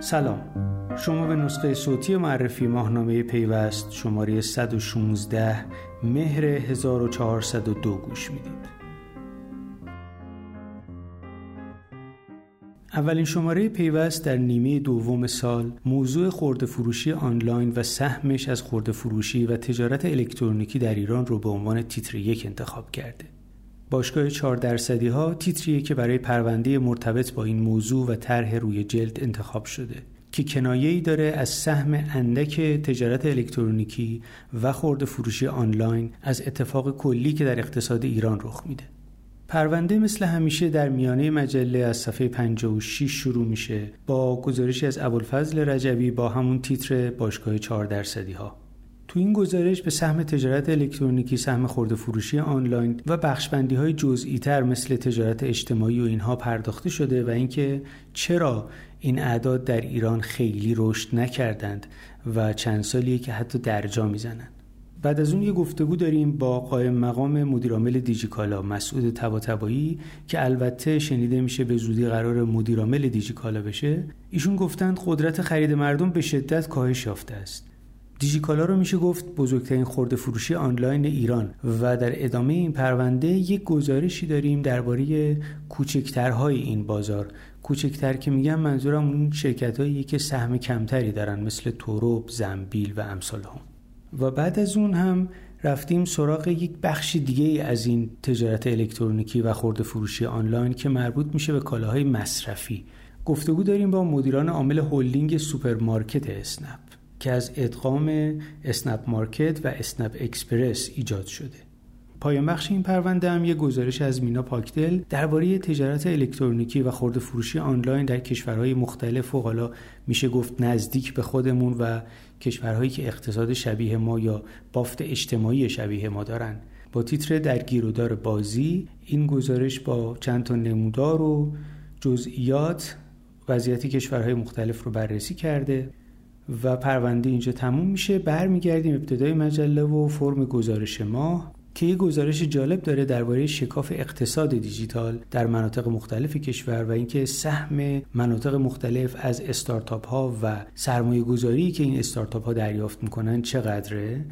سلام شما به نسخه صوتی معرفی ماهنامه پیوست شماره 116 مهر 1402 گوش می‌دید اولین شماره پیوست در نیمه دوم سال موضوع خورده فروشی آنلاین و سهمش از خورده فروشی و تجارت الکترونیکی در ایران رو به عنوان تیتر یک انتخاب کرده. باشگاه 4 درصدی ها تیتریه که برای پرونده مرتبط با این موضوع و طرح روی جلد انتخاب شده که کنایه ای داره از سهم اندک تجارت الکترونیکی و خورده فروشی آنلاین از اتفاق کلی که در اقتصاد ایران رخ میده. پرونده مثل همیشه در میانه مجله از صفحه 56 شروع میشه با گزارشی از ابوالفضل رجبی با همون تیتر باشگاه 4 درصدی ها تو این گزارش به سهم تجارت الکترونیکی، سهم خورده فروشی آنلاین و بخشبندی های جزئی تر مثل تجارت اجتماعی و اینها پرداخته شده و اینکه چرا این اعداد در ایران خیلی رشد نکردند و چند سالیه که حتی درجا می‌زنند. بعد از اون یه گفتگو داریم با قائم مقام مدیرعامل دیجیکالا مسعود تباتبایی که البته شنیده میشه به زودی قرار مدیرعامل دیجیکالا بشه ایشون گفتند قدرت خرید مردم به شدت کاهش یافته است دیجیکالا رو میشه گفت بزرگترین خورده فروشی آنلاین ایران و در ادامه این پرونده یک گزارشی داریم درباره کوچکترهای این بازار. کوچکتر که میگم منظورم اون شرکت هایی که سهم کمتری دارن مثل ترب، زنبیل و امثالهم و بعد از اون هم رفتیم سراغ یک بخش دیگه از این تجارت الکترونیکی و خرده فروشی آنلاین که مربوط میشه به کالاهای مصرفی. گفتگو داریم با مدیران عامل هلدینگ سوپرمارکت اسنپ. که از ادغام اسنپ مارکت و اسنپ اکسپرس ایجاد شده. پایان بخش این پرونده هم یه گزارش از مینا پاکدل درباره تجارت الکترونیکی و خورده فروشی آنلاین در کشورهای مختلف و حالا میشه گفت نزدیک به خودمون و کشورهایی که اقتصاد شبیه ما یا بافت اجتماعی شبیه ما دارن. با تیتر درگیر و دار بازی این گزارش با چند تا نمودار و جزئیات وضعیت کشورهای مختلف رو بررسی کرده. و پرونده اینجا تموم میشه. برمیگردیم ابتدای مجله و فرم گزارش ما که یه گزارش جالب داره درباره شکاف اقتصاد دیجیتال در مناطق مختلف کشور و اینکه سهم مناطق مختلف از استارتاپ ها و سرمایه گذاری که این استارتاپ ها دریافت می‌کنن چقدره.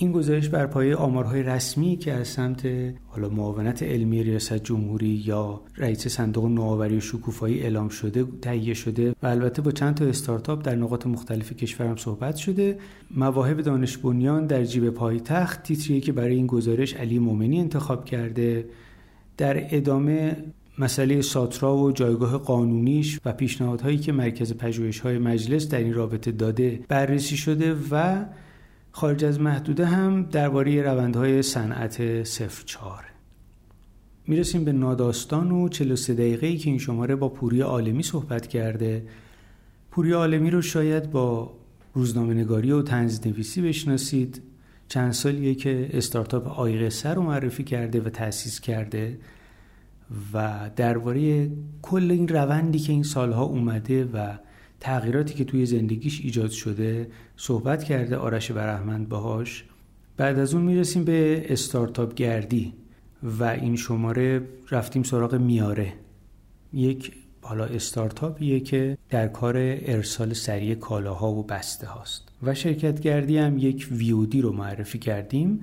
این گزارش بر پایه آمارهای رسمی که از سمت حالا معاونت علمی ریاست جمهوری یا رئیس صندوق نوآوری و شکوفایی اعلام شده تهیه شده و البته با چند تا استارتاپ در نقاط مختلف کشورم صحبت شده. مواهب دانش بنیان در جیب پایتخت تیتریه که برای این گزارش علی مومنی انتخاب کرده. در ادامه مسئله ساترا و جایگاه قانونیش و پیشنهادهایی که مرکز پژوهش‌های مجلس در این رابطه داده بررسی شده و خارج از محدوده هم درباره روندهای صنعت 04 می‌رسیم به ناداستان و 43 دقیقه ای که این شماره با پوری عالمی صحبت کرده. پوری عالمی رو شاید با روزنامه نگاری و تنز نویسی بشناسید. چند سالیه که استارتاپ آیقسه رو معرفی کرده و تأسیس کرده و درباره کل این روندی که این سالها اومده و تغییراتی که توی زندگیش ایجاد شده صحبت کرده آرش برحمند باهاش. بعد از اون می‌رسیم به استارتاپ گردی و این شماره رفتیم سراغ میاره. یک حالا استارتاپیه که در کار ارسال سریع کالاها و بسته هاست. و شرکت گردی هم یک ویودی رو معرفی کردیم.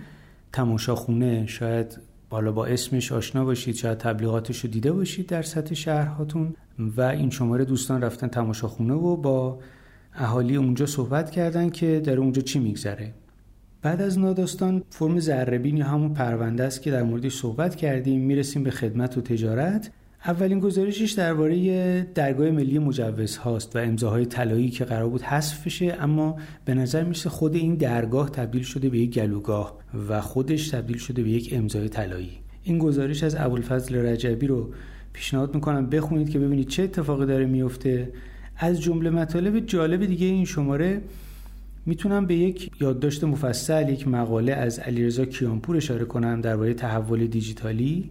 تماشاخونه شاید بالا با اسمش آشنا باشید شاید تبلیغاتش رو دیده باشید در سطح شهرهاتون و این شماره دوستان رفتن تماشاخونه و با اهالی اونجا صحبت کردن که در اونجا چی میگذره. بعد از ناداستان فرم زربین یا همون پرونده است که در موردش صحبت کردیم می‌رسیم به خدمت و تجارت. اولین گزارشش درباره درگاه ملی مجوز هاست و امضاهای طلایی که قرار بود حذف بشه اما به نظر میشه خود این درگاه تبدیل شده به یک گلوگاه و خودش تبدیل شده به یک امضای طلایی. این گزارش از ابوالفضل رجبی رو پیشنهاد می‌کنم بخونید که ببینید چه اتفاقی داره میفته از جمله مطالب جالب دیگه این شماره می‌تونم به یک یادداشت مفصل یک مقاله از علیرضا کیانپور اشاره کنم درباره تحول دیجیتالی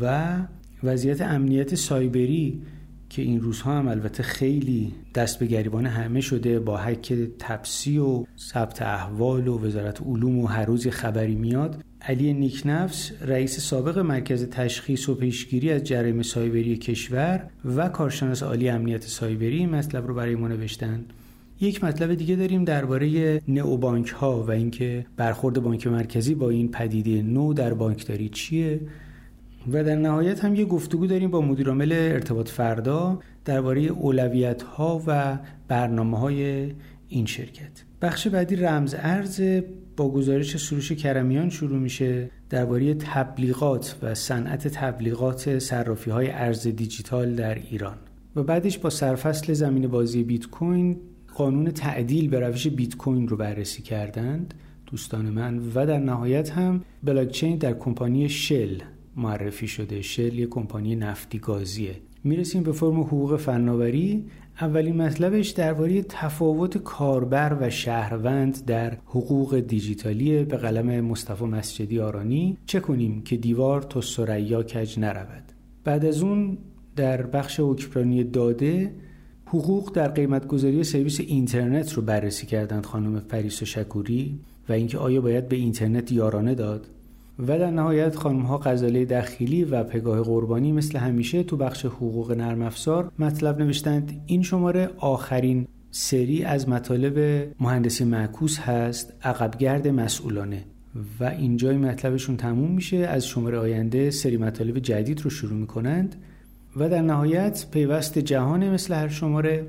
و وضعیت امنیت سایبری که این روزها هم البته خیلی دست به گریبان همه شده با حک تپسی و ثبت احوال و وزارت علوم و هر روز خبری میاد علی نیکنفس رئیس سابق مرکز تشخیص و پیشگیری از جرایم سایبری کشور و کارشناس عالی امنیت سایبری این مطلب رو برای ما نوشتن. یک مطلب دیگه داریم درباره نئوبانک ها و اینکه برخورد بانک مرکزی با این پدیده نو در بانکداری چیه؟ و در نهایت هم یه گفتگو داریم با مدیرعامل ارتباط فردا درباره اولویت ها و برنامه های این شرکت. بخش بعدی رمز ارز با گزارش سروش کرمیان شروع میشه درباره تبلیغات و صنعت تبلیغات صرافی های ارز دیجیتال در ایران. و بعدش با سرفصل زمین بازی بیت کوین قانون تعدیل به روش بیت کوین رو بررسی کردند دوستان من و در نهایت هم بلاکچین در کمپانی شل. معرفی شده. شل یه کمپانی نفتی گازیه. می‌رسیم به فرم حقوق فناوری. اولین مطلبش درباره تفاوت کاربر و شهروند در حقوق دیجیتالی به قلم مصطفی مسجدی آرانی. چه کنیم که دیوار تا سریا کج نرود؟ بعد از اون در بخش حکمرانی داده حقوق در قیمتگذاری سرویس اینترنت رو بررسی کردند خانم فریس و شکوری و اینکه آیا باید به اینترنت یارانه داد. و در نهایت خانم ها غزاله دخیلی و پگاه قربانی مثل همیشه تو بخش حقوق نرم افزار مطلب نوشتند. این شماره آخرین سری از مطالب مهندسی معکوس هست. عقبگرد مسئولانه. و اینجای مطلبشون تموم میشه. از شماره آینده سری مطالب جدید رو شروع می‌کنند. و در نهایت پیوست جهان مثل هر شماره.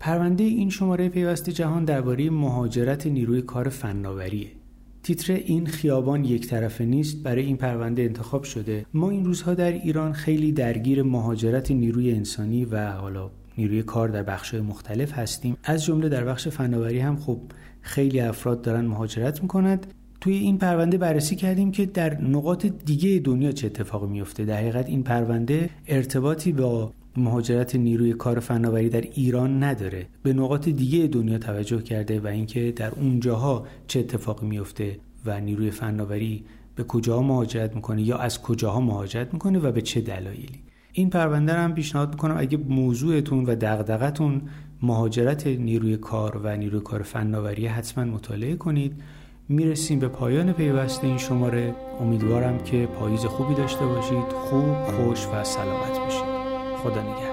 پرونده این شماره پیوست جهان درباره مهاجرت نیروی کار فناوریه. تیتر این خیابان یک طرفه نیست برای این پرونده انتخاب شده. ما این روزها در ایران خیلی درگیر مهاجرت نیروی انسانی و حالا نیروی کار در بخش مختلف هستیم. از جمله در بخش فناوری هم خب خیلی افراد دارن مهاجرت می‌کنند. توی این پرونده بررسی کردیم که در نقاط دیگه دنیا چه اتفاقی میفته در حقیقت این پرونده ارتباطی با مهاجرت نیروی کار فناوری در ایران نداره. به نقاط دیگه دنیا توجه کرده و اینکه در اونجاها چه اتفاقی میفته و نیروی فناوری به کجاها مهاجرت می‌کنه یا از کجاها مهاجرت می‌کنه و به چه دلایلی. این پرونده رو هم پیشنهاد می‌کنم اگه موضوعتون و دغدغتون مهاجرت نیروی کار و نیروی کار فناوری حتما مطالعه کنید. می‌رسیم به پایان پیوست این شماره. امیدوارم که پاییز خوبی داشته باشید. خوب خوش و سلامت باشید. خدا نگهدار.